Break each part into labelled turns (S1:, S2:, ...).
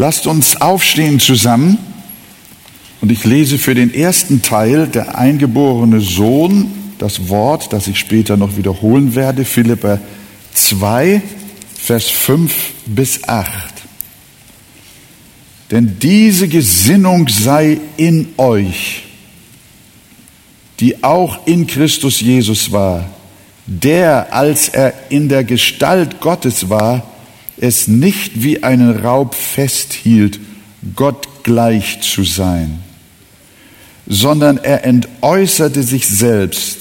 S1: Lasst uns aufstehen zusammen und ich lese für den ersten Teil der eingeborene Sohn das Wort, das ich später noch wiederholen werde, Philippa 2, Vers 5 bis 8. Denn diese Gesinnung sei in euch, die auch in Christus Jesus war, der, als er in der Gestalt Gottes war, es nicht wie einen Raub festhielt, Gott gleich zu sein, sondern er entäußerte sich selbst,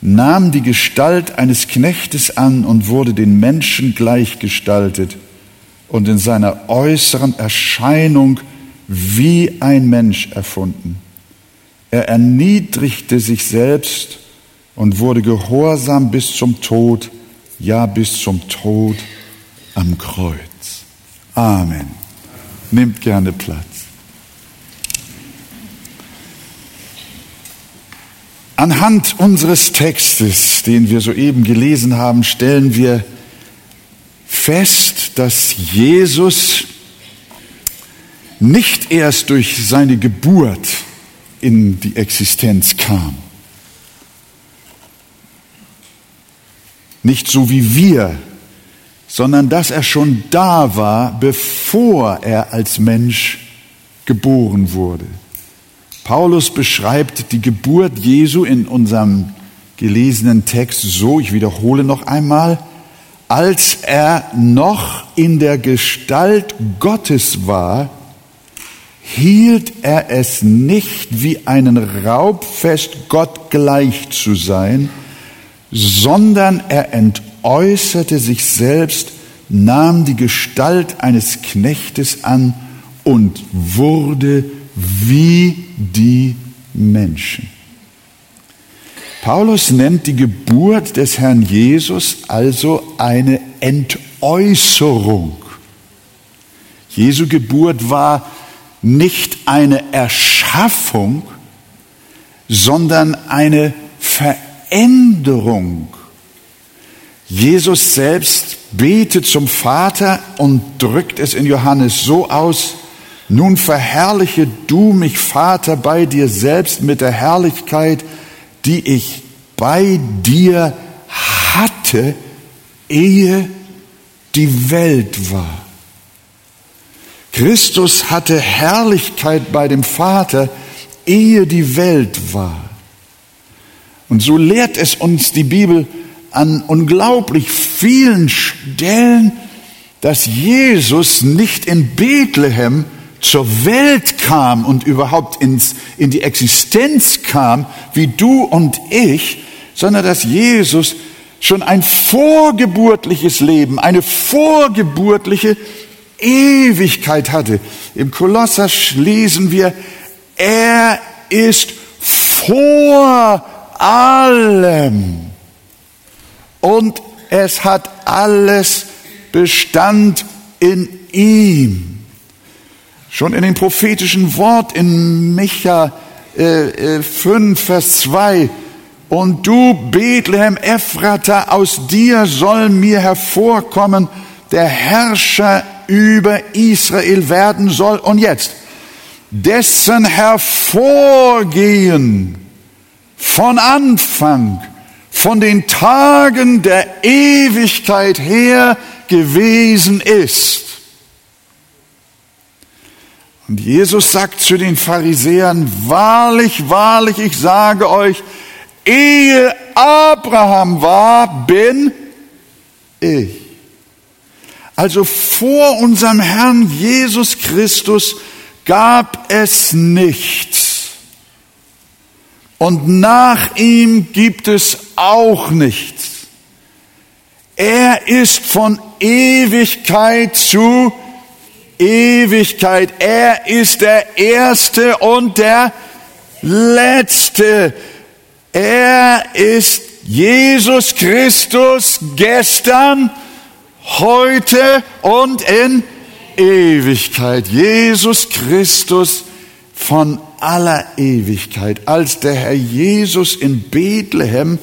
S1: nahm die Gestalt eines Knechtes an und wurde den Menschen gleichgestaltet und in seiner äußeren Erscheinung wie ein Mensch erfunden. Er erniedrigte sich selbst und wurde gehorsam bis zum Tod, ja bis zum Tod am Kreuz. Amen. Nehmt gerne Platz. Anhand unseres Textes, den wir soeben gelesen haben, stellen wir fest, dass Jesus nicht erst durch seine Geburt in die Existenz kam. Nicht so wie wir, sondern dass er schon da war, bevor er als Mensch geboren wurde. Paulus beschreibt die Geburt Jesu in unserem gelesenen Text so, ich wiederhole noch einmal, als er noch in der Gestalt Gottes war, hielt er es nicht wie einen Raub fest, Gott gleich zu sein, sondern er entäußerte sich selbst, nahm die Gestalt eines Knechtes an und wurde wie die Menschen. Paulus nennt die Geburt des Herrn Jesus also eine Entäußerung. Jesu Geburt war nicht eine Erschaffung, sondern eine Veränderung. Jesus selbst betet zum Vater und drückt es in Johannes so aus, nun verherrliche du mich, Vater, bei dir selbst mit der Herrlichkeit, die ich bei dir hatte, ehe die Welt war. Christus hatte Herrlichkeit bei dem Vater, ehe die Welt war. Und so lehrt es uns die Bibel an unglaublich vielen Stellen, dass Jesus nicht in Bethlehem zur Welt kam und überhaupt ins, in die Existenz kam, wie du und ich, sondern dass Jesus schon ein vorgeburtliches Leben, eine vorgeburtliche Ewigkeit hatte. Im Kolosser lesen wir, er ist vor allem und es hat alles Bestand in ihm. Schon in dem prophetischen Wort in Micha äh, 5, äh, Vers 2. Und du, Bethlehem Ephrata, aus dir soll mir hervorkommen, der Herrscher über Israel werden soll. Und jetzt, dessen Hervorgehen von Anfang, von den Tagen der Ewigkeit her gewesen ist und Jesus sagt zu den Pharisäern, wahrlich, wahrlich, ich sage euch, ehe Abraham war, bin ich. Also vor unserem Herrn Jesus Christus gab es nichts. Und nach ihm gibt es auch nichts. Er ist von Ewigkeit zu Ewigkeit. Er ist der Erste und der Letzte. Er ist Jesus Christus gestern, heute und in Ewigkeit. Jesus Christus von aller Ewigkeit. Als der Herr Jesus in Bethlehem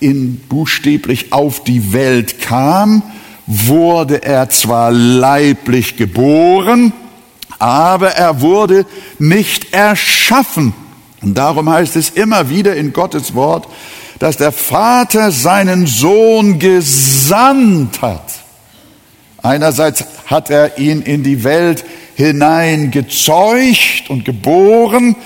S1: in buchstäblich auf die Welt kam, wurde er zwar leiblich geboren, aber er wurde nicht erschaffen. Und darum heißt es immer wieder in Gottes Wort, dass der Vater seinen Sohn gesandt hat. Einerseits hat er ihn in die Welt hinein gezeugt und geboren,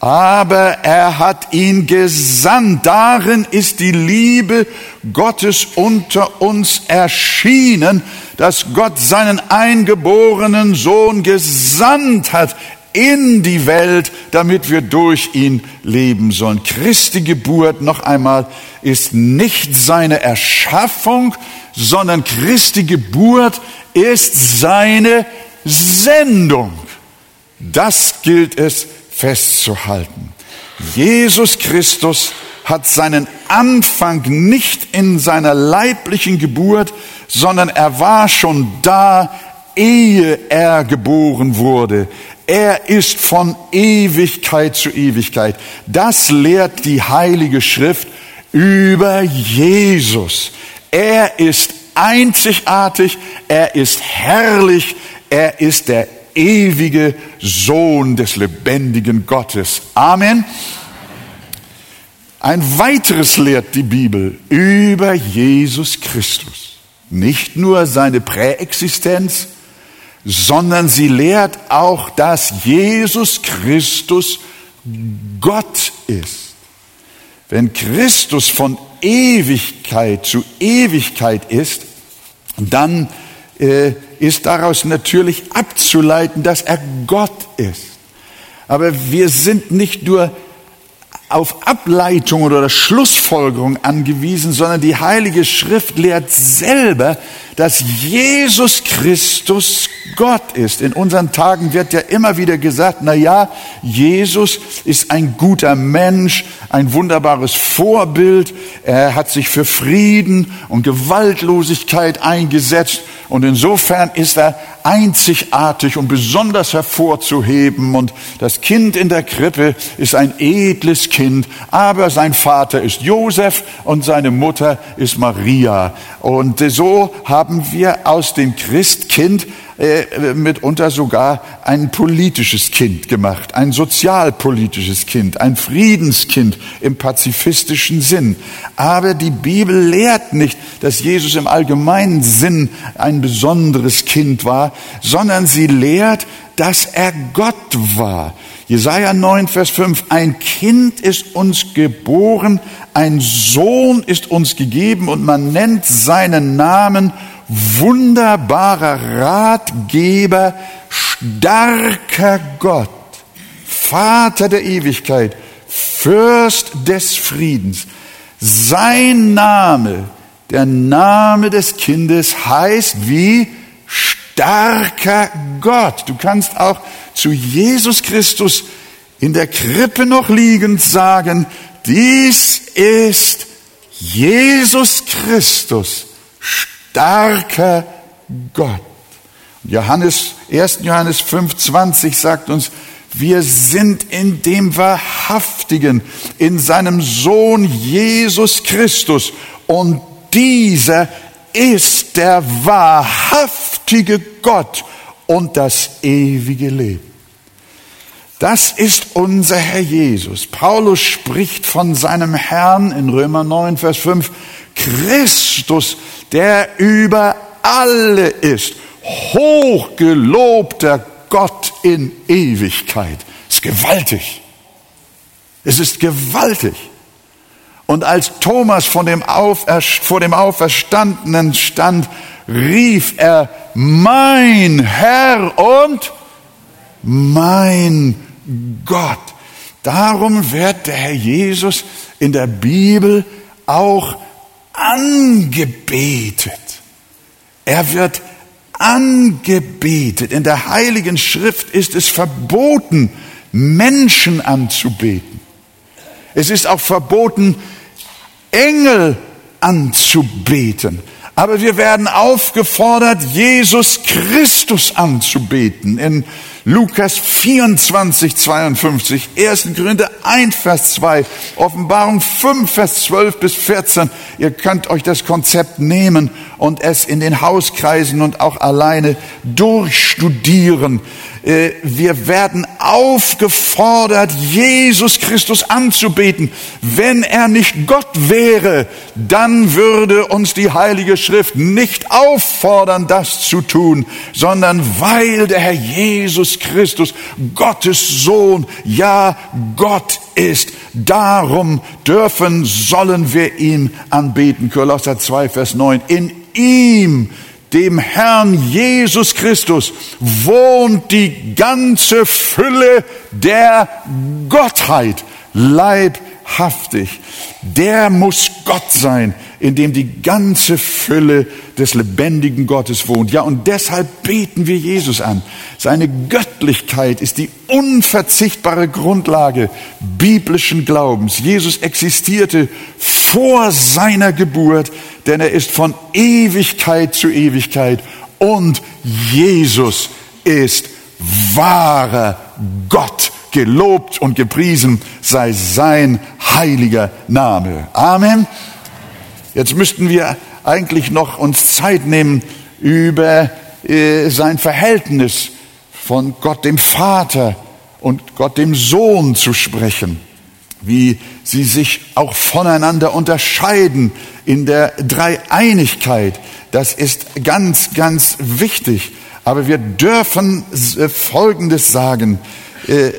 S1: aber er hat ihn gesandt. Darin ist die Liebe Gottes unter uns erschienen, dass Gott seinen eingeborenen Sohn gesandt hat in die Welt, damit wir durch ihn leben sollen. Christi Geburt, noch einmal, ist nicht seine Erschaffung, sondern Christi Geburt ist seine Sendung. Das gilt es festzuhalten. Jesus Christus hat seinen Anfang nicht in seiner leiblichen Geburt, sondern er war schon da, ehe er geboren wurde. Er ist von Ewigkeit zu Ewigkeit. Das lehrt die Heilige Schrift über Jesus. Er ist einzigartig, er ist herrlich, er ist der ewige Sohn des lebendigen Gottes. Amen. Ein weiteres lehrt die Bibel über Jesus Christus. Nicht nur seine Präexistenz, sondern sie lehrt auch, dass Jesus Christus Gott ist. Wenn Christus von Ewigkeit zu Ewigkeit ist, dann äh, ist daraus natürlich abzuleiten, dass er Gott ist. Aber wir sind nicht nur auf Ableitung oder Schlussfolgerung angewiesen, sondern die Heilige Schrift lehrt selber, dass Jesus Christus Gott ist. In unseren Tagen wird ja immer wieder gesagt, na ja, Jesus ist ein guter Mensch, ein wunderbares Vorbild. Er hat sich für Frieden und Gewaltlosigkeit eingesetzt und insofern ist er einzigartig und besonders hervorzuheben. Und das Kind in der Krippe ist ein edles Kind, aber sein Vater ist Josef und seine Mutter ist Maria. Und so haben wir aus dem Christkind äh, mitunter sogar ein politisches Kind gemacht, ein sozialpolitisches Kind, ein Friedenskind im pazifistischen Sinn. Aber die Bibel lehrt nicht, dass Jesus im allgemeinen Sinn ein besonderes Kind war, sondern sie lehrt, dass er Gott war. Jesaja 9, Vers 5, ein Kind ist uns geboren, ein Sohn ist uns gegeben und man nennt seinen Namen wunderbarer Ratgeber, starker Gott, Vater der Ewigkeit, Fürst des Friedens. Sein Name, der Name des Kindes heißt wie starker Gott. Du kannst auch zu Jesus Christus in der Krippe noch liegend sagen, dies ist Jesus Christus, starker Gott. Johannes, 1. Johannes 5,20 sagt uns, wir sind in dem Wahrhaftigen, in seinem Sohn Jesus Christus. Und dieser ist der wahrhaftige Gott und das ewige Leben. Das ist unser Herr Jesus. Paulus spricht von seinem Herrn in Römer 9, Vers 5, Christus, der über alle ist, hochgelobter Gott in Ewigkeit. ist gewaltig. Es ist gewaltig. Und als Thomas von dem vor dem Auferstandenen stand, rief er, mein Herr und mein Gott. Darum wird der Herr Jesus in der Bibel auch angebetet. Er wird angebetet. In der Heiligen Schrift ist es verboten, Menschen anzubeten. Es ist auch verboten, Engel anzubeten. Aber wir werden aufgefordert, Jesus Christus anzubeten. In Lukas 24, 52, 1. Korinther 1, Vers 2, Offenbarung 5, Vers 12 bis 14. Ihr könnt euch das Konzept nehmen und es in den Hauskreisen und auch alleine durchstudieren. Äh, wir werden aufgefordert, Jesus Christus anzubeten. Wenn er nicht Gott wäre, dann würde uns die Heilige Schrift nicht auffordern, das zu tun, sondern weil der Herr Jesus Christus Gottes Sohn, ja Gott ist. Darum dürfen, sollen wir ihn anbeten. Kolosser 2, Vers 9. In ihm dem Herrn Jesus Christus wohnt die ganze Fülle der Gottheit leibhaftig. Der muss Gott sein, in dem die ganze Fülle des lebendigen Gottes wohnt. Ja, und deshalb beten wir Jesus an. Seine Göttlichkeit ist die unverzichtbare Grundlage biblischen Glaubens. Jesus existierte vor seiner Geburt, denn er ist von Ewigkeit zu Ewigkeit und Jesus ist wahrer Gott. Gelobt und gepriesen sei sein heiliger Name. Amen. Jetzt müssten wir eigentlich noch uns Zeit nehmen, über äh, sein Verhältnis von Gott dem Vater und Gott dem Sohn zu sprechen, wie sie sich auch voneinander unterscheiden in der Dreieinigkeit. Das ist ganz, ganz wichtig. Aber wir dürfen äh, Folgendes sagen,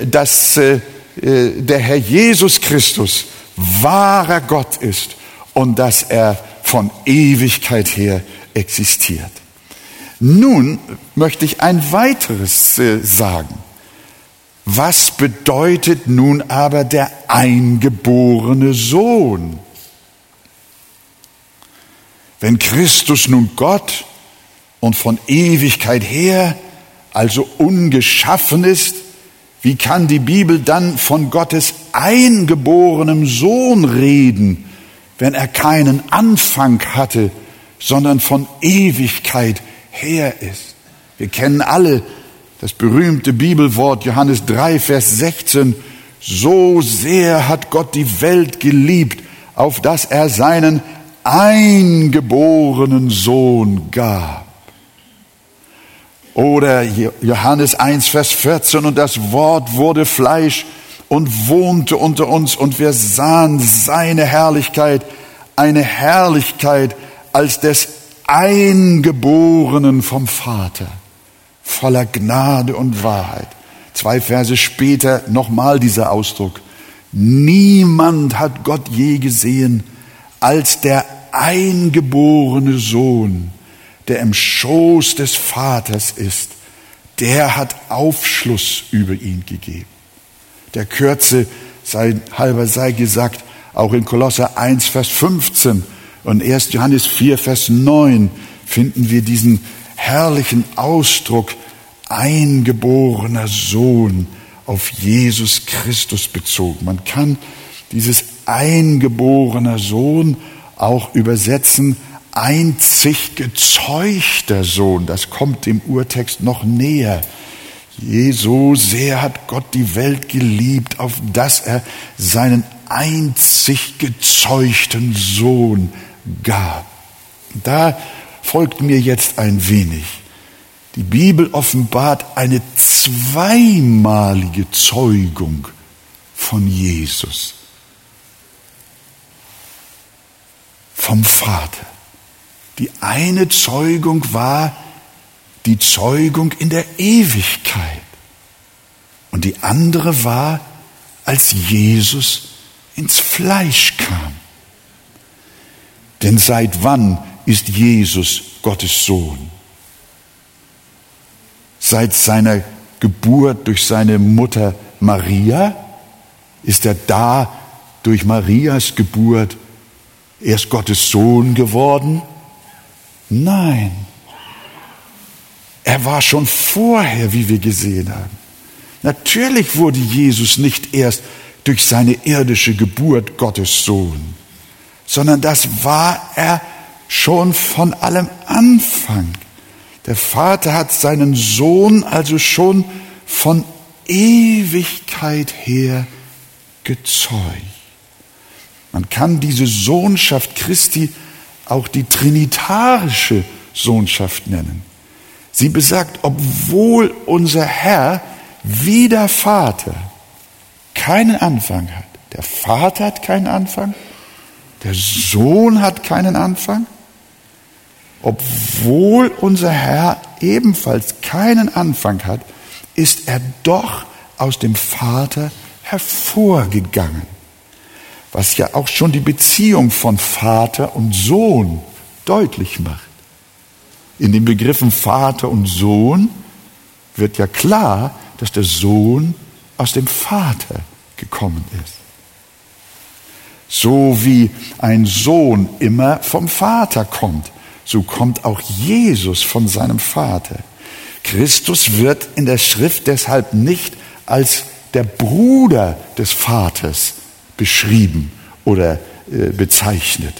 S1: dass äh, der Herr Jesus Christus wahrer Gott ist und dass er von Ewigkeit her existiert. Nun möchte ich ein weiteres äh, sagen. Was bedeutet nun aber der eingeborene Sohn? Wenn Christus nun Gott und von Ewigkeit her also ungeschaffen ist, wie kann die Bibel dann von Gottes eingeborenem Sohn reden, wenn er keinen Anfang hatte, sondern von Ewigkeit her ist. Wir kennen alle das berühmte Bibelwort Johannes 3, Vers 16. So sehr hat Gott die Welt geliebt, auf dass er seinen eingeborenen Sohn gab. Oder Johannes 1, Vers 14, und das Wort wurde Fleisch und wohnte unter uns und wir sahen seine Herrlichkeit, eine Herrlichkeit als des Eingeborenen vom Vater, voller Gnade und Wahrheit. Zwei Verse später nochmal dieser Ausdruck. Niemand hat Gott je gesehen als der eingeborene Sohn, der im Schoß des Vaters ist. Der hat Aufschluss über ihn gegeben. Der Kürze sei, halber sei gesagt, auch in Kolosser 1, Vers 15 und 1. Johannes 4, Vers 9 finden wir diesen herrlichen Ausdruck eingeborener Sohn auf Jesus Christus bezogen. Man kann dieses eingeborener Sohn auch übersetzen einzig gezeuchter Sohn. Das kommt im Urtext noch näher. So sehr hat Gott die Welt geliebt, auf dass er seinen einzig gezeugten Sohn gab. Da folgt mir jetzt ein wenig. Die Bibel offenbart eine zweimalige Zeugung von Jesus. Vom Vater. Die eine Zeugung war die Zeugung in der Ewigkeit. Und die andere war, als Jesus ins Fleisch kam. Denn seit wann ist Jesus Gottes Sohn? Seit seiner Geburt durch seine Mutter Maria? Ist er da durch Marias Geburt erst Gottes Sohn geworden? Nein. Er war schon vorher, wie wir gesehen haben. Natürlich wurde Jesus nicht erst durch seine irdische Geburt Gottes Sohn, sondern das war er schon von allem Anfang. Der Vater hat seinen Sohn also schon von Ewigkeit her gezeugt. Man kann diese Sohnschaft Christi auch die trinitarische Sohnschaft nennen. Sie besagt, obwohl unser Herr wie der Vater keinen Anfang hat. Der Vater hat keinen Anfang, der Sohn hat keinen Anfang, obwohl unser Herr ebenfalls keinen Anfang hat, ist er doch aus dem Vater hervorgegangen. Was ja auch schon die Beziehung von Vater und Sohn deutlich macht. In den Begriffen Vater und Sohn wird ja klar, dass der Sohn aus dem Vater gekommen ist. So wie ein Sohn immer vom Vater kommt, so kommt auch Jesus von seinem Vater. Christus wird in der Schrift deshalb nicht als der Bruder des Vaters beschrieben oder äh, bezeichnet,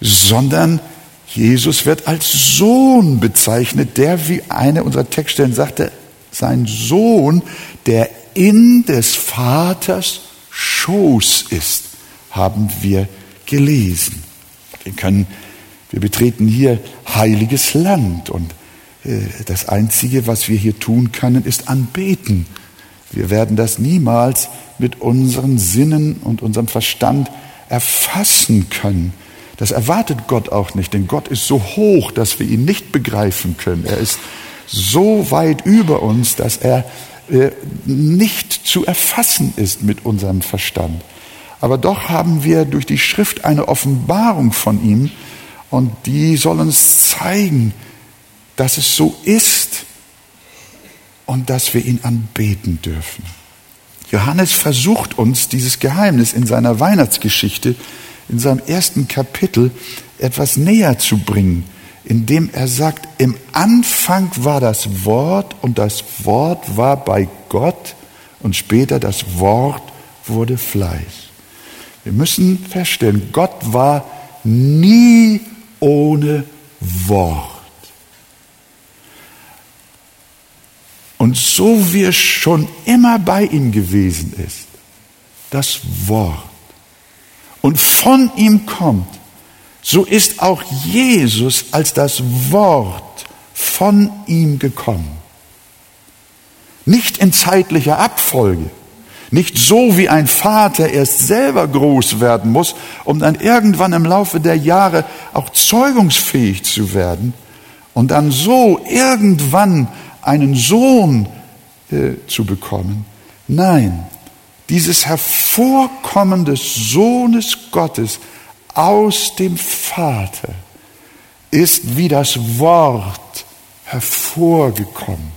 S1: sondern Jesus wird als Sohn bezeichnet, der, wie eine unserer Textstellen sagte, sein Sohn, der in des Vaters Schoß ist, haben wir gelesen. Wir können, wir betreten hier heiliges Land und äh, das Einzige, was wir hier tun können, ist anbeten. Wir werden das niemals mit unseren Sinnen und unserem Verstand erfassen können. Das erwartet Gott auch nicht, denn Gott ist so hoch, dass wir ihn nicht begreifen können. Er ist so weit über uns, dass er äh, nicht zu erfassen ist mit unserem Verstand. Aber doch haben wir durch die Schrift eine Offenbarung von ihm und die soll uns zeigen, dass es so ist und dass wir ihn anbeten dürfen. Johannes versucht uns dieses Geheimnis in seiner Weihnachtsgeschichte, in seinem ersten Kapitel, etwas näher zu bringen, indem er sagt, im Anfang war das Wort und das Wort war bei Gott und später das Wort wurde Fleisch. Wir müssen feststellen, Gott war nie ohne Wort. Und so wie es schon immer bei ihm gewesen ist, das Wort, und von ihm kommt, so ist auch Jesus als das Wort von ihm gekommen. Nicht in zeitlicher Abfolge, nicht so wie ein Vater erst selber groß werden muss, um dann irgendwann im Laufe der Jahre auch zeugungsfähig zu werden und dann so irgendwann einen Sohn äh, zu bekommen. Nein, dieses Hervorkommen des Sohnes Gottes aus dem Vater ist wie das Wort hervorgekommen.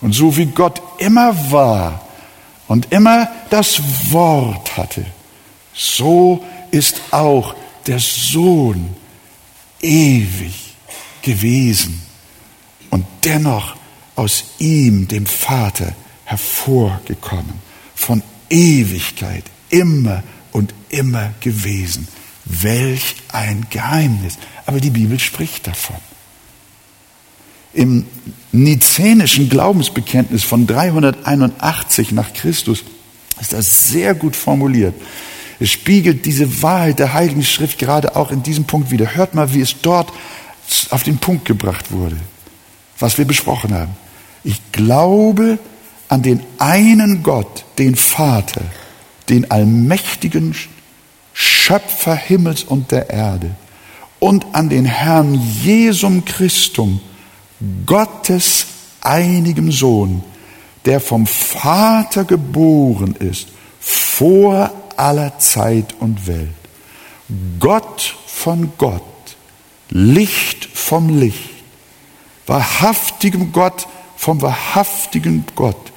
S1: Und so wie Gott immer war und immer das Wort hatte, so ist auch der Sohn ewig gewesen und dennoch aus ihm, dem Vater, hervorgekommen, von Ewigkeit, immer und immer gewesen. Welch ein Geheimnis. Aber die Bibel spricht davon. Im nizänischen Glaubensbekenntnis von 381 nach Christus ist das sehr gut formuliert. Es spiegelt diese Wahrheit der Heiligen Schrift gerade auch in diesem Punkt wieder. Hört mal, wie es dort auf den Punkt gebracht wurde, was wir besprochen haben. Ich glaube an den einen Gott, den Vater, den allmächtigen Schöpfer Himmels und der Erde und an den Herrn Jesum Christum, Gottes einigem Sohn, der vom Vater geboren ist, vor aller Zeit und Welt. Gott von Gott, Licht vom Licht, wahrhaftigem Gott vom wahrhaftigen Gott,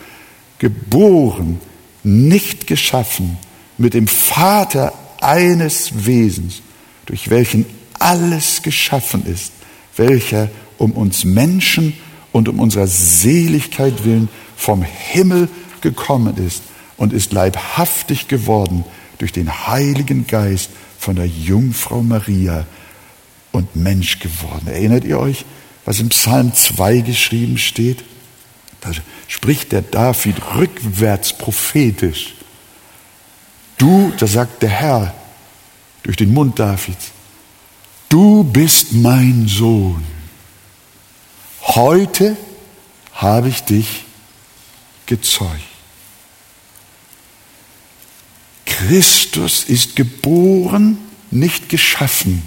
S1: geboren, nicht geschaffen, mit dem Vater eines Wesens, durch welchen alles geschaffen ist, welcher um uns Menschen und um unserer Seligkeit willen vom Himmel gekommen ist und ist leibhaftig geworden durch den Heiligen Geist von der Jungfrau Maria und Mensch geworden. Erinnert ihr euch, was im Psalm 2 geschrieben steht? Da spricht der David rückwärts prophetisch. Du, da sagt der Herr durch den Mund Davids, du bist mein Sohn. heute habe ich dich gezeugt. Christus ist geboren, nicht geschaffen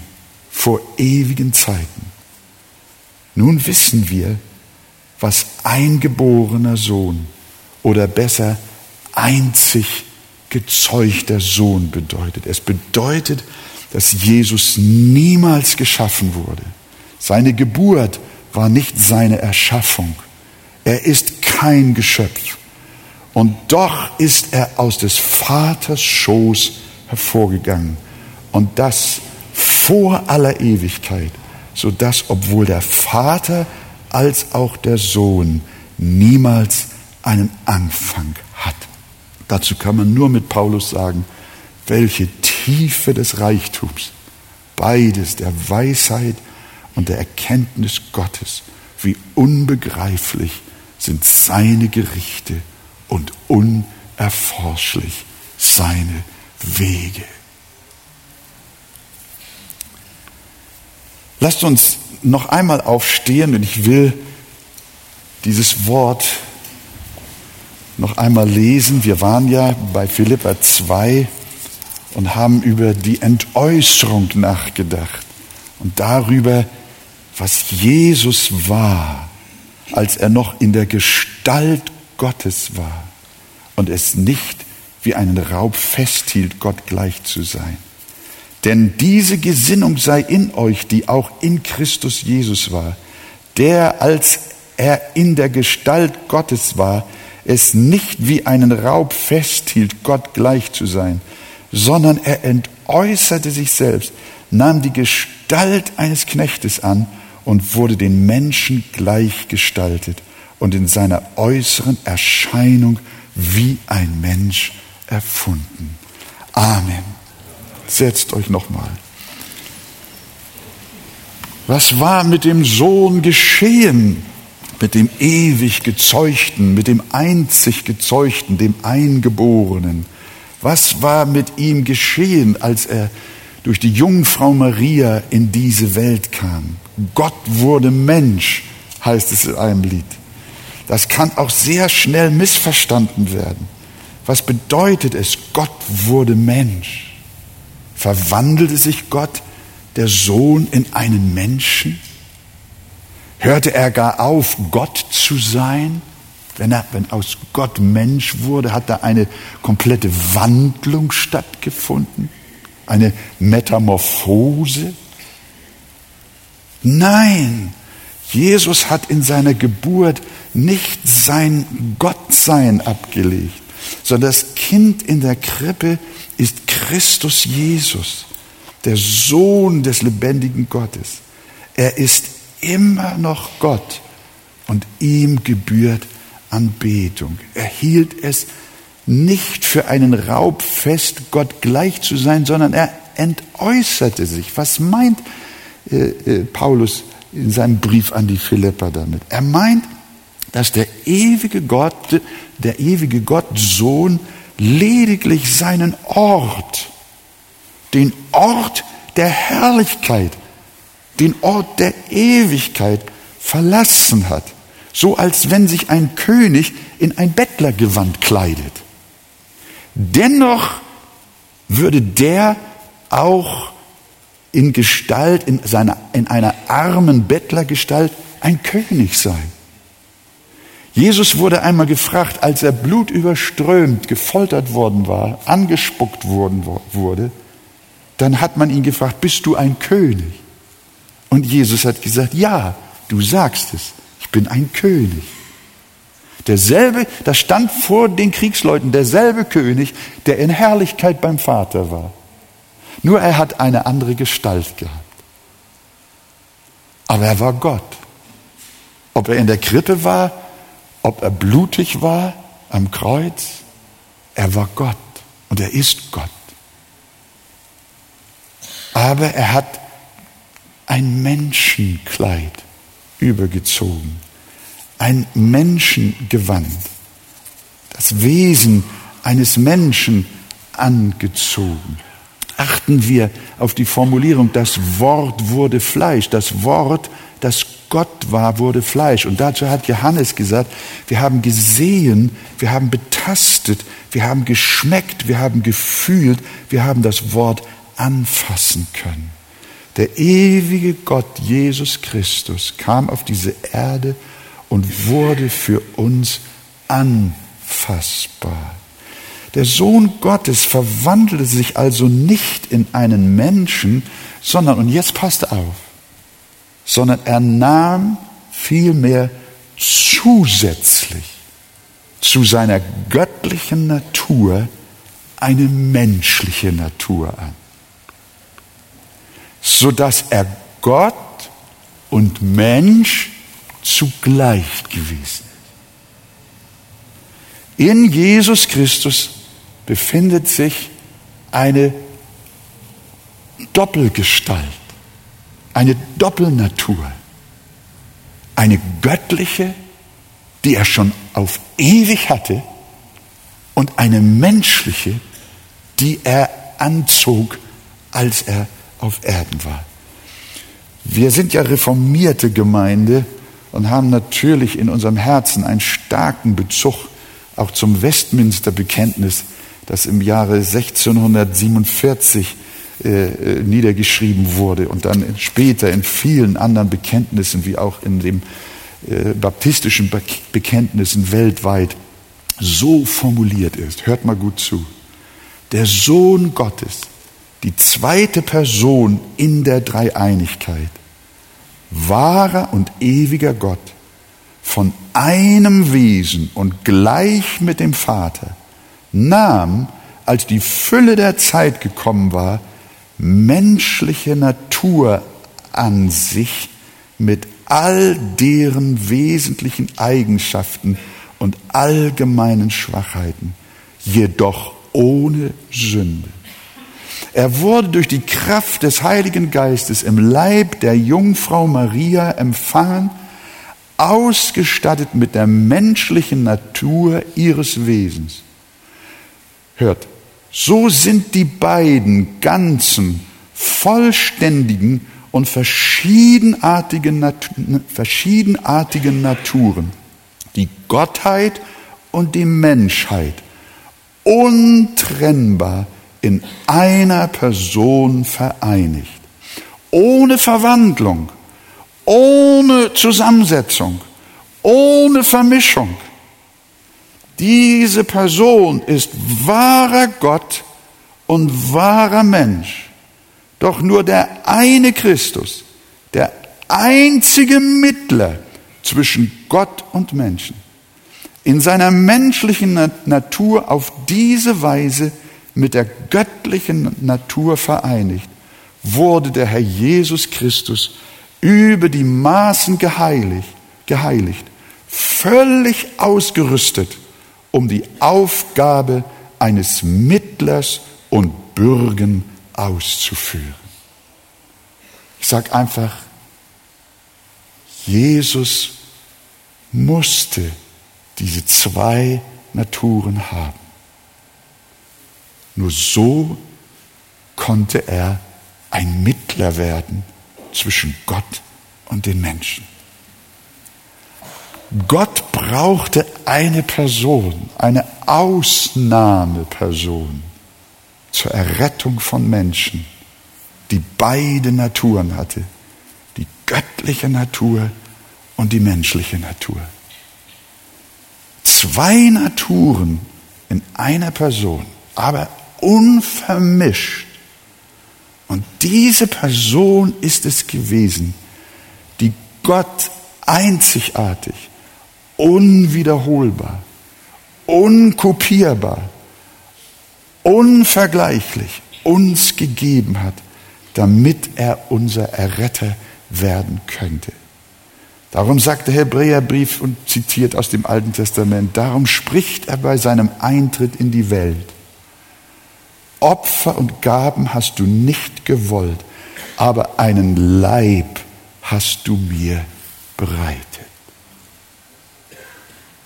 S1: vor ewigen Zeiten. Nun wissen wir, was ein geborener Sohn oder besser einzig gezeugter Sohn bedeutet. Es bedeutet, dass Jesus niemals geschaffen wurde. Seine Geburt war nicht seine Erschaffung. Er ist kein Geschöpf. Und doch ist er aus des Vaters Schoß hervorgegangen. Und das vor aller Ewigkeit, so dass obwohl der Vater als auch der Sohn niemals einen Anfang hat. Dazu kann man nur mit Paulus sagen, welche Tiefe des Reichtums, beides der Weisheit und der Erkenntnis Gottes, wie unbegreiflich sind seine Gerichte und unerforschlich seine Wege. Lasst uns noch einmal aufstehen und ich will dieses Wort noch einmal lesen. Wir waren ja bei Philippa 2 und haben über die Entäußerung nachgedacht und darüber, was Jesus war, als er noch in der Gestalt Gottes war und es nicht wie einen Raub festhielt, Gott gleich zu sein. Denn diese Gesinnung sei in euch, die auch in Christus Jesus war, der, als er in der Gestalt Gottes war, es nicht wie einen Raub festhielt, Gott gleich zu sein, sondern er entäußerte sich selbst, nahm die Gestalt eines Knechtes an und wurde den Menschen gleichgestaltet und in seiner äußeren Erscheinung wie ein Mensch erfunden. Amen. Setzt euch nochmal. Was war mit dem Sohn geschehen? Mit dem ewig Gezeugten, mit dem einzig Gezeugten, dem Eingeborenen. Was war mit ihm geschehen, als er durch die Jungfrau Maria in diese Welt kam? Gott wurde Mensch, heißt es in einem Lied. Das kann auch sehr schnell missverstanden werden. Was bedeutet es, Gott wurde Mensch? Verwandelte sich Gott, der Sohn, in einen Menschen? Hörte er gar auf, Gott zu sein? Wenn, er, wenn aus Gott Mensch wurde, hat da eine komplette Wandlung stattgefunden? Eine Metamorphose? Nein, Jesus hat in seiner Geburt nicht sein Gottsein abgelegt, sondern das Kind in der Krippe ist Christus Jesus, der Sohn des lebendigen Gottes. Er ist immer noch Gott und ihm gebührt Anbetung. Er hielt es nicht für einen Raub fest, Gott gleich zu sein, sondern er entäußerte sich. Was meint äh, äh, Paulus in seinem Brief an die Philipper damit? Er meint, dass der ewige Gott, der ewige Gott Sohn lediglich seinen Ort, den Ort der Herrlichkeit, den Ort der Ewigkeit verlassen hat, so als wenn sich ein König in ein Bettlergewand kleidet. Dennoch würde der auch in Gestalt, in, seiner, in einer armen Bettlergestalt ein König sein. Jesus wurde einmal gefragt, als er blutüberströmt, gefoltert worden war, angespuckt worden wurde, dann hat man ihn gefragt, bist du ein König? Und Jesus hat gesagt, ja, du sagst es, ich bin ein König. Derselbe, da stand vor den Kriegsleuten derselbe König, der in Herrlichkeit beim Vater war. Nur er hat eine andere Gestalt gehabt. Aber er war Gott. Ob er in der Krippe war ob er blutig war am Kreuz, er war Gott und er ist Gott. Aber er hat ein Menschenkleid übergezogen, ein Menschengewand, das Wesen eines Menschen angezogen. Achten wir auf die Formulierung, das Wort wurde Fleisch, das Wort, das Gott war, wurde Fleisch. Und dazu hat Johannes gesagt, wir haben gesehen, wir haben betastet, wir haben geschmeckt, wir haben gefühlt, wir haben das Wort anfassen können. Der ewige Gott Jesus Christus kam auf diese Erde und wurde für uns anfassbar. Der Sohn Gottes verwandelte sich also nicht in einen Menschen, sondern, und jetzt passt auf, sondern er nahm vielmehr zusätzlich zu seiner göttlichen Natur eine menschliche Natur an, sodass er Gott und Mensch zugleich gewesen ist. In Jesus Christus befindet sich eine Doppelgestalt, eine Doppelnatur, eine göttliche, die er schon auf ewig hatte, und eine menschliche, die er anzog, als er auf Erden war. Wir sind ja reformierte Gemeinde und haben natürlich in unserem Herzen einen starken Bezug auch zum Westminster-Bekenntnis, das im Jahre 1647 äh, äh, niedergeschrieben wurde und dann später in vielen anderen Bekenntnissen, wie auch in den äh, baptistischen Bekenntnissen weltweit, so formuliert ist. Hört mal gut zu. Der Sohn Gottes, die zweite Person in der Dreieinigkeit, wahrer und ewiger Gott, von einem Wesen und gleich mit dem Vater, nahm, als die Fülle der Zeit gekommen war, menschliche Natur an sich mit all deren wesentlichen Eigenschaften und allgemeinen Schwachheiten, jedoch ohne Sünde. Er wurde durch die Kraft des Heiligen Geistes im Leib der Jungfrau Maria empfangen, ausgestattet mit der menschlichen Natur ihres Wesens. Hört, so sind die beiden ganzen, vollständigen und verschiedenartigen, Nat verschiedenartigen Naturen, die Gottheit und die Menschheit, untrennbar in einer Person vereinigt. Ohne Verwandlung, ohne Zusammensetzung, ohne Vermischung. Diese Person ist wahrer Gott und wahrer Mensch. Doch nur der eine Christus, der einzige Mittler zwischen Gott und Menschen, in seiner menschlichen Natur auf diese Weise mit der göttlichen Natur vereinigt, wurde der Herr Jesus Christus über die Maßen geheiligt, geheiligt, völlig ausgerüstet um die Aufgabe eines Mittlers und Bürgen auszuführen. Ich sage einfach, Jesus musste diese zwei Naturen haben. Nur so konnte er ein Mittler werden zwischen Gott und den Menschen. Gott brauchte eine Person, eine Ausnahmeperson zur Errettung von Menschen, die beide Naturen hatte, die göttliche Natur und die menschliche Natur. Zwei Naturen in einer Person, aber unvermischt. Und diese Person ist es gewesen, die Gott einzigartig unwiederholbar, unkopierbar, unvergleichlich uns gegeben hat, damit er unser Erretter werden könnte. Darum sagt der Hebräerbrief und zitiert aus dem Alten Testament, darum spricht er bei seinem Eintritt in die Welt. Opfer und Gaben hast du nicht gewollt, aber einen Leib hast du mir bereitet.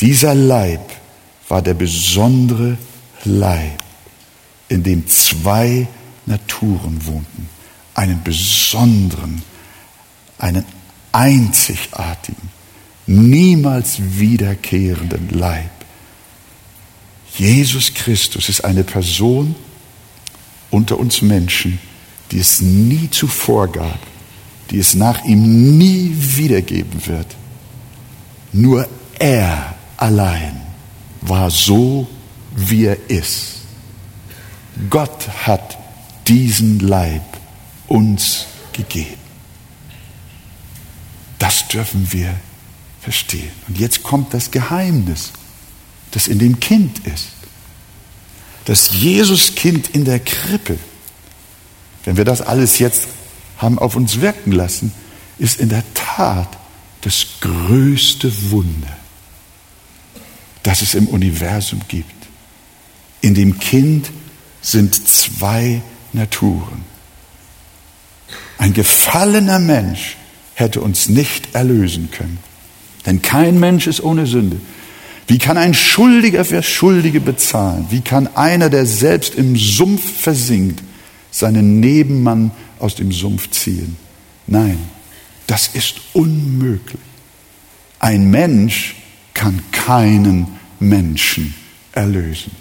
S1: Dieser Leib war der besondere Leib, in dem zwei Naturen wohnten. Einen besonderen, einen einzigartigen, niemals wiederkehrenden Leib. Jesus Christus ist eine Person unter uns Menschen, die es nie zuvor gab, die es nach ihm nie wiedergeben wird. Nur er allein war so, wie er ist. Gott hat diesen Leib uns gegeben. Das dürfen wir verstehen. Und jetzt kommt das Geheimnis, das in dem Kind ist. Das Jesuskind in der Krippe, wenn wir das alles jetzt haben auf uns wirken lassen, ist in der Tat das größte Wunder, das es im Universum gibt. In dem Kind sind zwei Naturen. Ein gefallener Mensch hätte uns nicht erlösen können. Denn kein Mensch ist ohne Sünde. Wie kann ein Schuldiger für Schuldige bezahlen? Wie kann einer, der selbst im Sumpf versinkt, seinen Nebenmann aus dem Sumpf ziehen? Nein, das ist unmöglich. Ein Mensch kann keinen Menschen erlösen.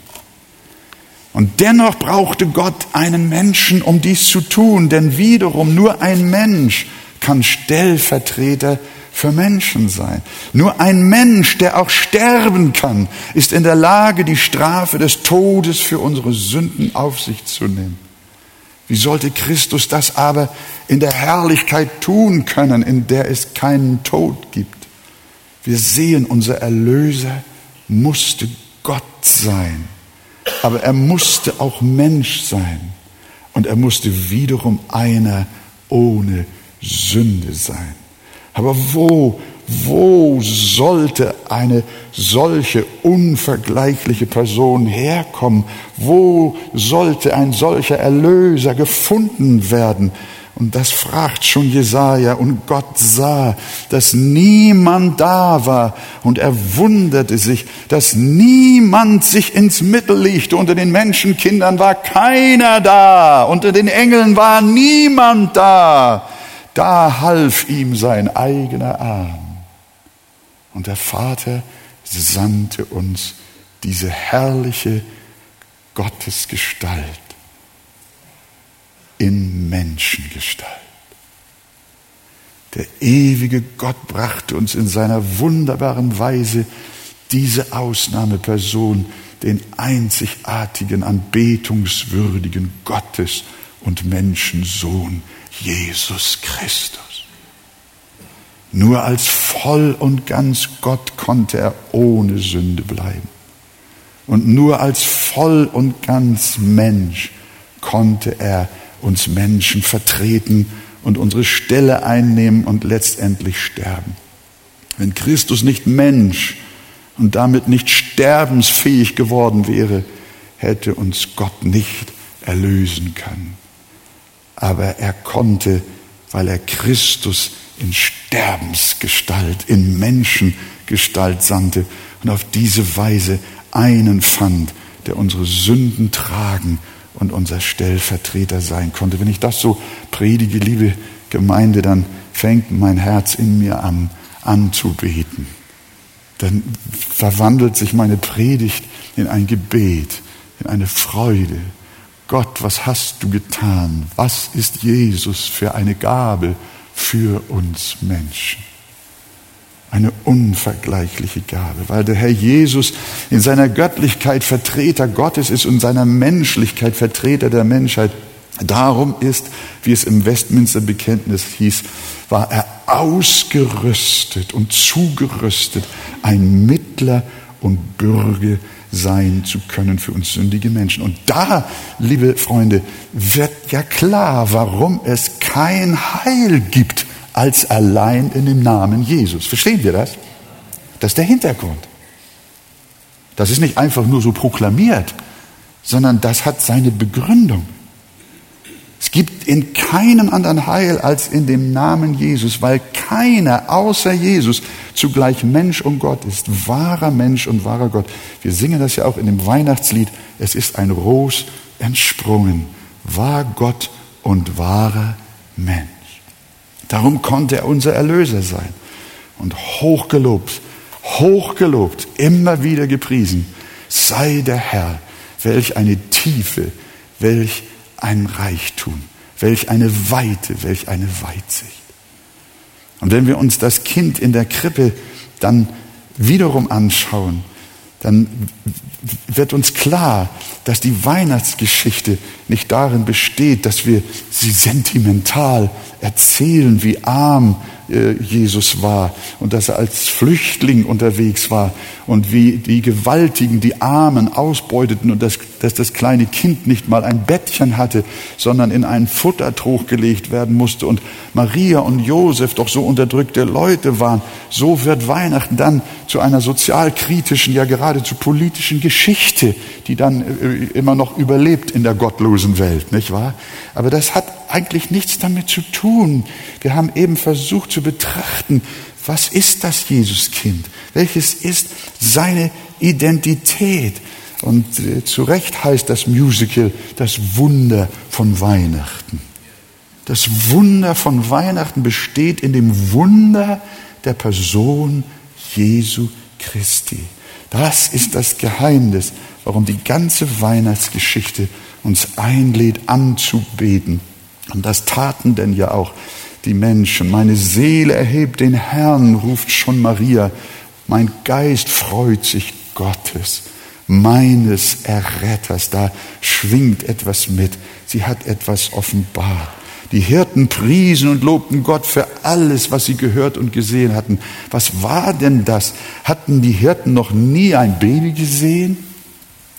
S1: Und dennoch brauchte Gott einen Menschen, um dies zu tun, denn wiederum nur ein Mensch kann Stellvertreter für Menschen sein. Nur ein Mensch, der auch sterben kann, ist in der Lage, die Strafe des Todes für unsere Sünden auf sich zu nehmen. Wie sollte Christus das aber in der Herrlichkeit tun können, in der es keinen Tod gibt? Wir sehen, unser Erlöser musste Gott sein aber er musste auch Mensch sein. Und er musste wiederum einer ohne Sünde sein. Aber wo, wo sollte eine solche unvergleichliche Person herkommen? Wo sollte ein solcher Erlöser gefunden werden? Und das fragt schon Jesaja. Und Gott sah, dass niemand da war. Und er wunderte sich, dass niemand sich ins Mittel legte. Unter den Menschenkindern war keiner da. Unter den Engeln war niemand da. Da half ihm sein eigener Arm. Und der Vater sandte uns diese herrliche Gottesgestalt in Menschengestalt. Der ewige Gott brachte uns in seiner wunderbaren Weise diese Ausnahmeperson, den einzigartigen, anbetungswürdigen Gottes und Menschensohn Jesus Christus. Nur als voll und ganz Gott konnte er ohne Sünde bleiben. Und nur als voll und ganz Mensch konnte er uns Menschen vertreten und unsere Stelle einnehmen und letztendlich sterben. Wenn Christus nicht Mensch und damit nicht sterbensfähig geworden wäre, hätte uns Gott nicht erlösen können. Aber er konnte, weil er Christus in Sterbensgestalt, in Menschengestalt sandte und auf diese Weise einen fand, der unsere Sünden tragen und unser Stellvertreter sein konnte. Wenn ich das so predige, liebe Gemeinde, dann fängt mein Herz in mir an, anzubeten. Dann verwandelt sich meine Predigt in ein Gebet, in eine Freude. Gott, was hast du getan? Was ist Jesus für eine Gabe für uns Menschen? Eine unvergleichliche Gabe, weil der Herr Jesus in seiner Göttlichkeit Vertreter Gottes ist und seiner Menschlichkeit Vertreter der Menschheit. Darum ist, wie es im Westminster Bekenntnis hieß, war er ausgerüstet und zugerüstet, ein Mittler und Bürger sein zu können für uns sündige Menschen. Und da, liebe Freunde, wird ja klar, warum es kein Heil gibt als allein in dem Namen Jesus. Verstehen wir das? Das ist der Hintergrund. Das ist nicht einfach nur so proklamiert, sondern das hat seine Begründung. Es gibt in keinem anderen Heil als in dem Namen Jesus, weil keiner außer Jesus zugleich Mensch und Gott ist, wahrer Mensch und wahrer Gott. Wir singen das ja auch in dem Weihnachtslied. Es ist ein Ros entsprungen, war Gott und wahrer Mensch. Darum konnte er unser Erlöser sein. Und hochgelobt, hochgelobt, immer wieder gepriesen sei der Herr. Welch eine Tiefe, welch ein Reichtum, welch eine Weite, welch eine Weitsicht. Und wenn wir uns das Kind in der Krippe dann wiederum anschauen, dann wird uns klar, dass die Weihnachtsgeschichte nicht darin besteht, dass wir sie sentimental erzählen, wie arm Jesus war und dass er als Flüchtling unterwegs war und wie die Gewaltigen die Armen ausbeuteten und dass, dass das kleine Kind nicht mal ein Bettchen hatte, sondern in einen Futtertrog gelegt werden musste und Maria und Josef doch so unterdrückte Leute waren. So wird Weihnachten dann zu einer sozialkritischen, ja geradezu politischen Geschichte, die dann äh, immer noch überlebt in der gottlosen Welt, nicht wahr? Aber das hat eigentlich nichts damit zu tun. Wir haben eben versucht zu betrachten, was ist das Jesuskind? Welches ist seine Identität? Und äh, zu Recht heißt das Musical das Wunder von Weihnachten. Das Wunder von Weihnachten besteht in dem Wunder der Person Jesu Christi. Das ist das Geheimnis, warum die ganze Weihnachtsgeschichte uns einlädt anzubeten und das taten denn ja auch die Menschen. Meine Seele erhebt den Herrn, ruft schon Maria. Mein Geist freut sich Gottes, meines Erretters. Da schwingt etwas mit. Sie hat etwas offenbart. Die Hirten priesen und lobten Gott für alles, was sie gehört und gesehen hatten. Was war denn das? Hatten die Hirten noch nie ein Baby gesehen?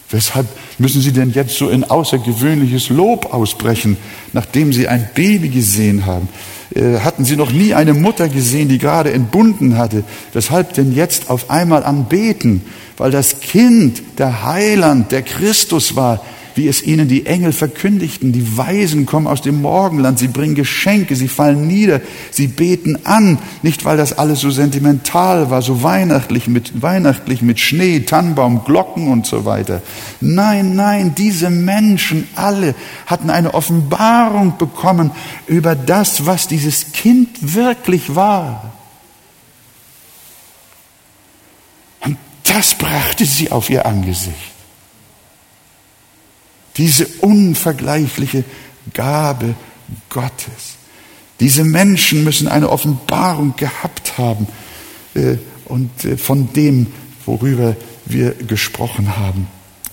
S1: Weshalb müssen sie denn jetzt so in außergewöhnliches Lob ausbrechen, nachdem sie ein Baby gesehen haben? Äh, hatten sie noch nie eine Mutter gesehen, die gerade entbunden hatte? Weshalb denn jetzt auf einmal anbeten? Weil das Kind, der Heiland, der Christus war, wie es ihnen die Engel verkündigten. Die Weisen kommen aus dem Morgenland, sie bringen Geschenke, sie fallen nieder, sie beten an, nicht weil das alles so sentimental war, so weihnachtlich mit, weihnachtlich mit Schnee, Tannenbaum, Glocken und so weiter. Nein, nein, diese Menschen alle hatten eine Offenbarung bekommen über das, was dieses Kind wirklich war. Und das brachte sie auf ihr Angesicht. Diese unvergleichliche Gabe Gottes. Diese Menschen müssen eine Offenbarung gehabt haben äh, und äh, von dem, worüber wir gesprochen haben.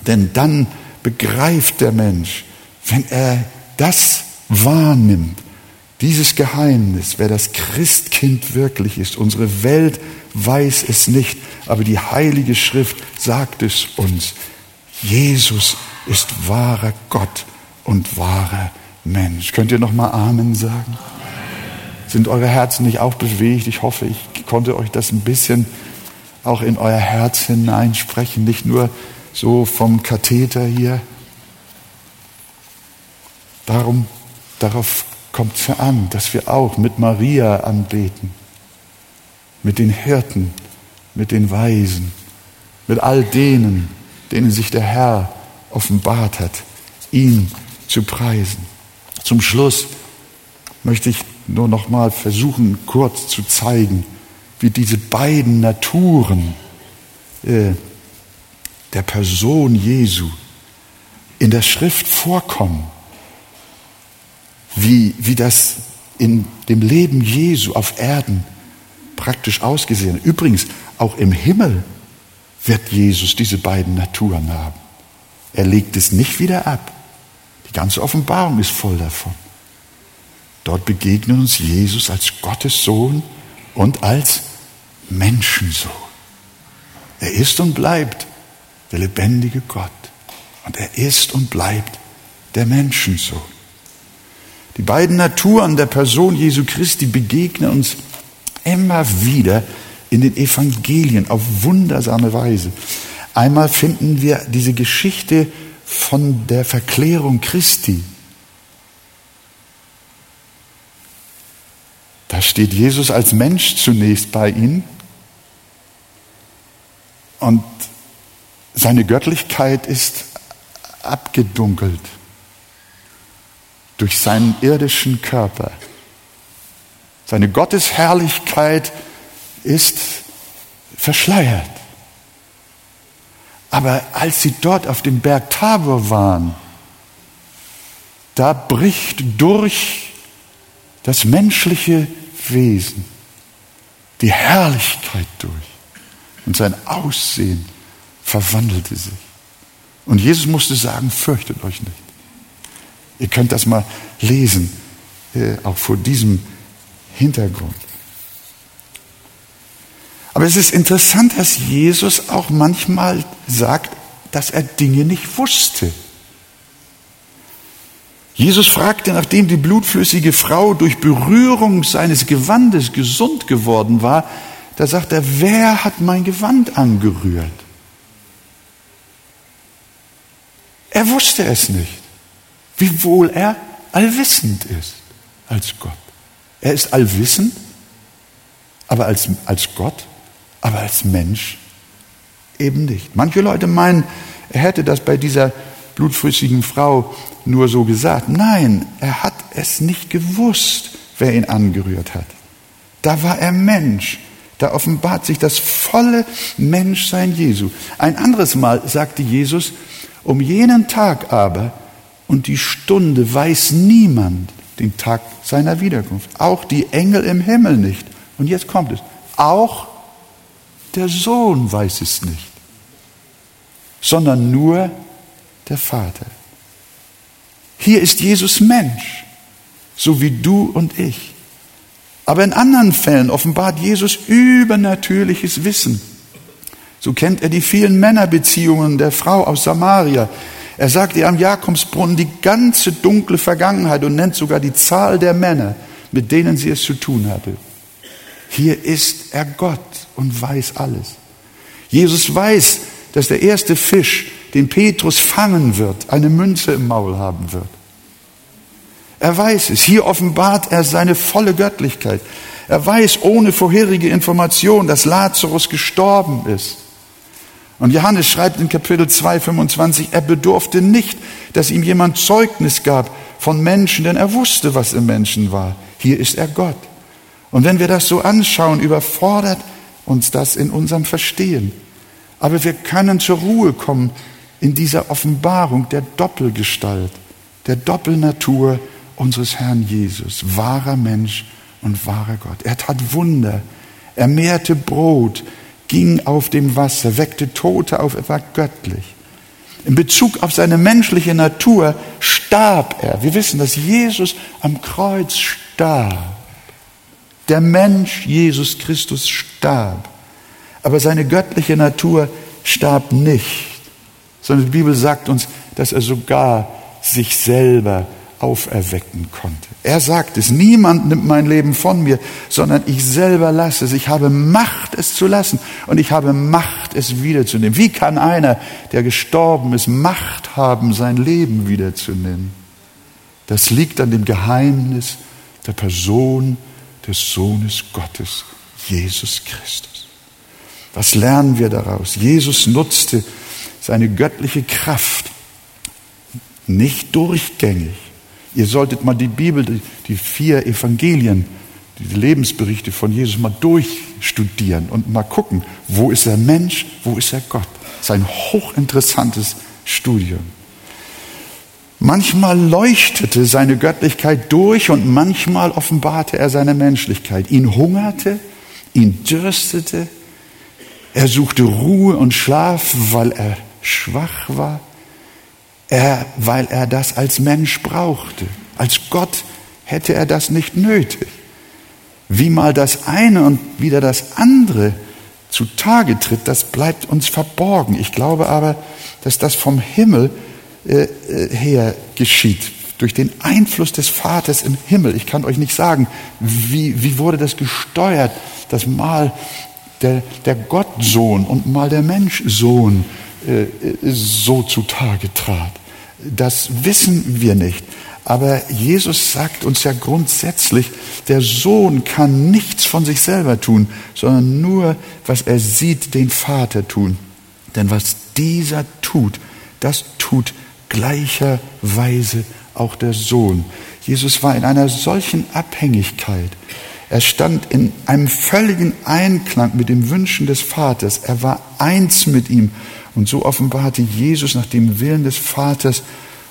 S1: Denn dann begreift der Mensch, wenn er das wahrnimmt, dieses Geheimnis, wer das Christkind wirklich ist. Unsere Welt weiß es nicht, aber die Heilige Schrift sagt es uns. Jesus ist wahrer Gott und wahrer Mensch. Könnt ihr noch mal Amen sagen? Sind eure Herzen nicht auch bewegt? Ich hoffe, ich konnte euch das ein bisschen auch in euer Herz hineinsprechen, nicht nur so vom Katheter hier. Darum, darauf kommt es an, dass wir auch mit Maria anbeten, mit den Hirten, mit den Weisen, mit all denen, denen sich der Herr offenbart hat, ihn zu preisen. Zum Schluss möchte ich nur noch mal versuchen, kurz zu zeigen, wie diese beiden Naturen äh, der Person Jesu in der Schrift vorkommen, wie, wie das in dem Leben Jesu auf Erden praktisch ausgesehen. Übrigens, auch im Himmel wird Jesus diese beiden Naturen haben. Er legt es nicht wieder ab. Die ganze Offenbarung ist voll davon. Dort begegnet uns Jesus als Gottes Sohn und als Menschensohn. Er ist und bleibt der lebendige Gott. Und er ist und bleibt der Menschensohn. Die beiden Naturen der Person Jesu Christi begegnen uns immer wieder in den Evangelien auf wundersame Weise. Einmal finden wir diese Geschichte von der Verklärung Christi. Da steht Jesus als Mensch zunächst bei ihnen und seine Göttlichkeit ist abgedunkelt durch seinen irdischen Körper. Seine Gottesherrlichkeit ist verschleiert. Aber als sie dort auf dem Berg Tabor waren, da bricht durch das menschliche Wesen die Herrlichkeit durch und sein Aussehen verwandelte sich. Und Jesus musste sagen, fürchtet euch nicht. Ihr könnt das mal lesen, äh, auch vor diesem Hintergrund. Aber es ist interessant, dass Jesus auch manchmal sagt, dass er Dinge nicht wusste. Jesus fragte, nachdem die blutflüssige Frau durch Berührung seines Gewandes gesund geworden war, da sagt er, wer hat mein Gewand angerührt? Er wusste es nicht, wiewohl er allwissend ist als Gott. Er ist allwissend, aber als, als Gott, aber als Mensch eben nicht. Manche Leute meinen, er hätte das bei dieser blutflüssigen Frau nur so gesagt. Nein, er hat es nicht gewusst, wer ihn angerührt hat. Da war er Mensch. Da offenbart sich das volle Menschsein Jesu. Ein anderes Mal sagte Jesus, um jenen Tag aber und die Stunde weiß niemand den Tag seiner Wiederkunft. Auch die Engel im Himmel nicht. Und jetzt kommt es. Auch der Sohn weiß es nicht, sondern nur der Vater. Hier ist Jesus Mensch, so wie du und ich. Aber in anderen Fällen offenbart Jesus übernatürliches Wissen. So kennt er die vielen Männerbeziehungen der Frau aus Samaria. Er sagt ihr am Jakobsbrunnen die ganze dunkle Vergangenheit und nennt sogar die Zahl der Männer, mit denen sie es zu tun hatte. Hier ist er Gott und weiß alles. Jesus weiß, dass der erste Fisch den Petrus fangen wird, eine Münze im Maul haben wird. Er weiß es. Hier offenbart er seine volle Göttlichkeit. Er weiß ohne vorherige Information, dass Lazarus gestorben ist. Und Johannes schreibt in Kapitel 2, 25, er bedurfte nicht, dass ihm jemand Zeugnis gab von Menschen, denn er wusste, was im Menschen war. Hier ist er Gott. Und wenn wir das so anschauen, überfordert uns das in unserem Verstehen. Aber wir können zur Ruhe kommen in dieser Offenbarung der Doppelgestalt, der Doppelnatur unseres Herrn Jesus, wahrer Mensch und wahrer Gott. Er tat Wunder, er mehrte Brot, ging auf dem Wasser, weckte Tote auf, er war göttlich. In Bezug auf seine menschliche Natur starb er. Wir wissen, dass Jesus am Kreuz starb. Der Mensch Jesus Christus starb. Aber seine göttliche Natur starb nicht sondern die Bibel sagt uns, dass er sogar sich selber auferwecken konnte. Er sagt es, niemand nimmt mein Leben von mir, sondern ich selber lasse es. Ich habe Macht, es zu lassen und ich habe Macht, es wiederzunehmen. Wie kann einer, der gestorben ist, Macht haben, sein Leben wiederzunehmen? Das liegt an dem Geheimnis der Person des Sohnes Gottes, Jesus Christus. Was lernen wir daraus? Jesus nutzte seine göttliche Kraft nicht durchgängig. Ihr solltet mal die Bibel, die, die vier Evangelien, die Lebensberichte von Jesus mal durchstudieren und mal gucken, wo ist er Mensch, wo ist er Gott. Das ist ein hochinteressantes Studium. Manchmal leuchtete seine Göttlichkeit durch und manchmal offenbarte er seine Menschlichkeit. Ihn hungerte, ihn dürstete, er suchte Ruhe und Schlaf, weil er schwach war, er, weil er das als Mensch brauchte. Als Gott hätte er das nicht nötig. Wie mal das eine und wieder das andere zutage tritt, das bleibt uns verborgen. Ich glaube aber, dass das vom Himmel äh, äh her geschieht, durch den Einfluss des Vaters im Himmel. Ich kann euch nicht sagen, wie, wie wurde das gesteuert, dass mal der, der Gottsohn und mal der Menschsohn äh, so zutage trat. Das wissen wir nicht. Aber Jesus sagt uns ja grundsätzlich, der Sohn kann nichts von sich selber tun, sondern nur, was er sieht, den Vater tun. Denn was dieser tut, das tut gleicherweise auch der Sohn. Jesus war in einer solchen Abhängigkeit. Er stand in einem völligen Einklang mit den Wünschen des Vaters. Er war eins mit ihm. Und so offenbarte Jesus nach dem Willen des Vaters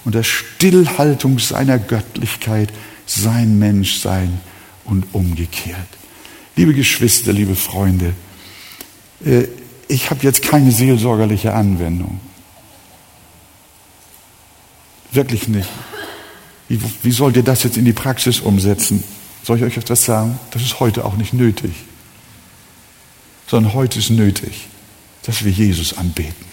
S1: und der Stillhaltung seiner Göttlichkeit sein Menschsein und umgekehrt. Liebe Geschwister, liebe Freunde, äh, ich habe jetzt keine seelsorgerliche Anwendung. Wirklich nicht. Wie, wie sollt ihr das jetzt in die Praxis umsetzen? Soll ich euch etwas sagen? Das ist heute auch nicht nötig. Sondern heute ist nötig, dass wir Jesus anbeten.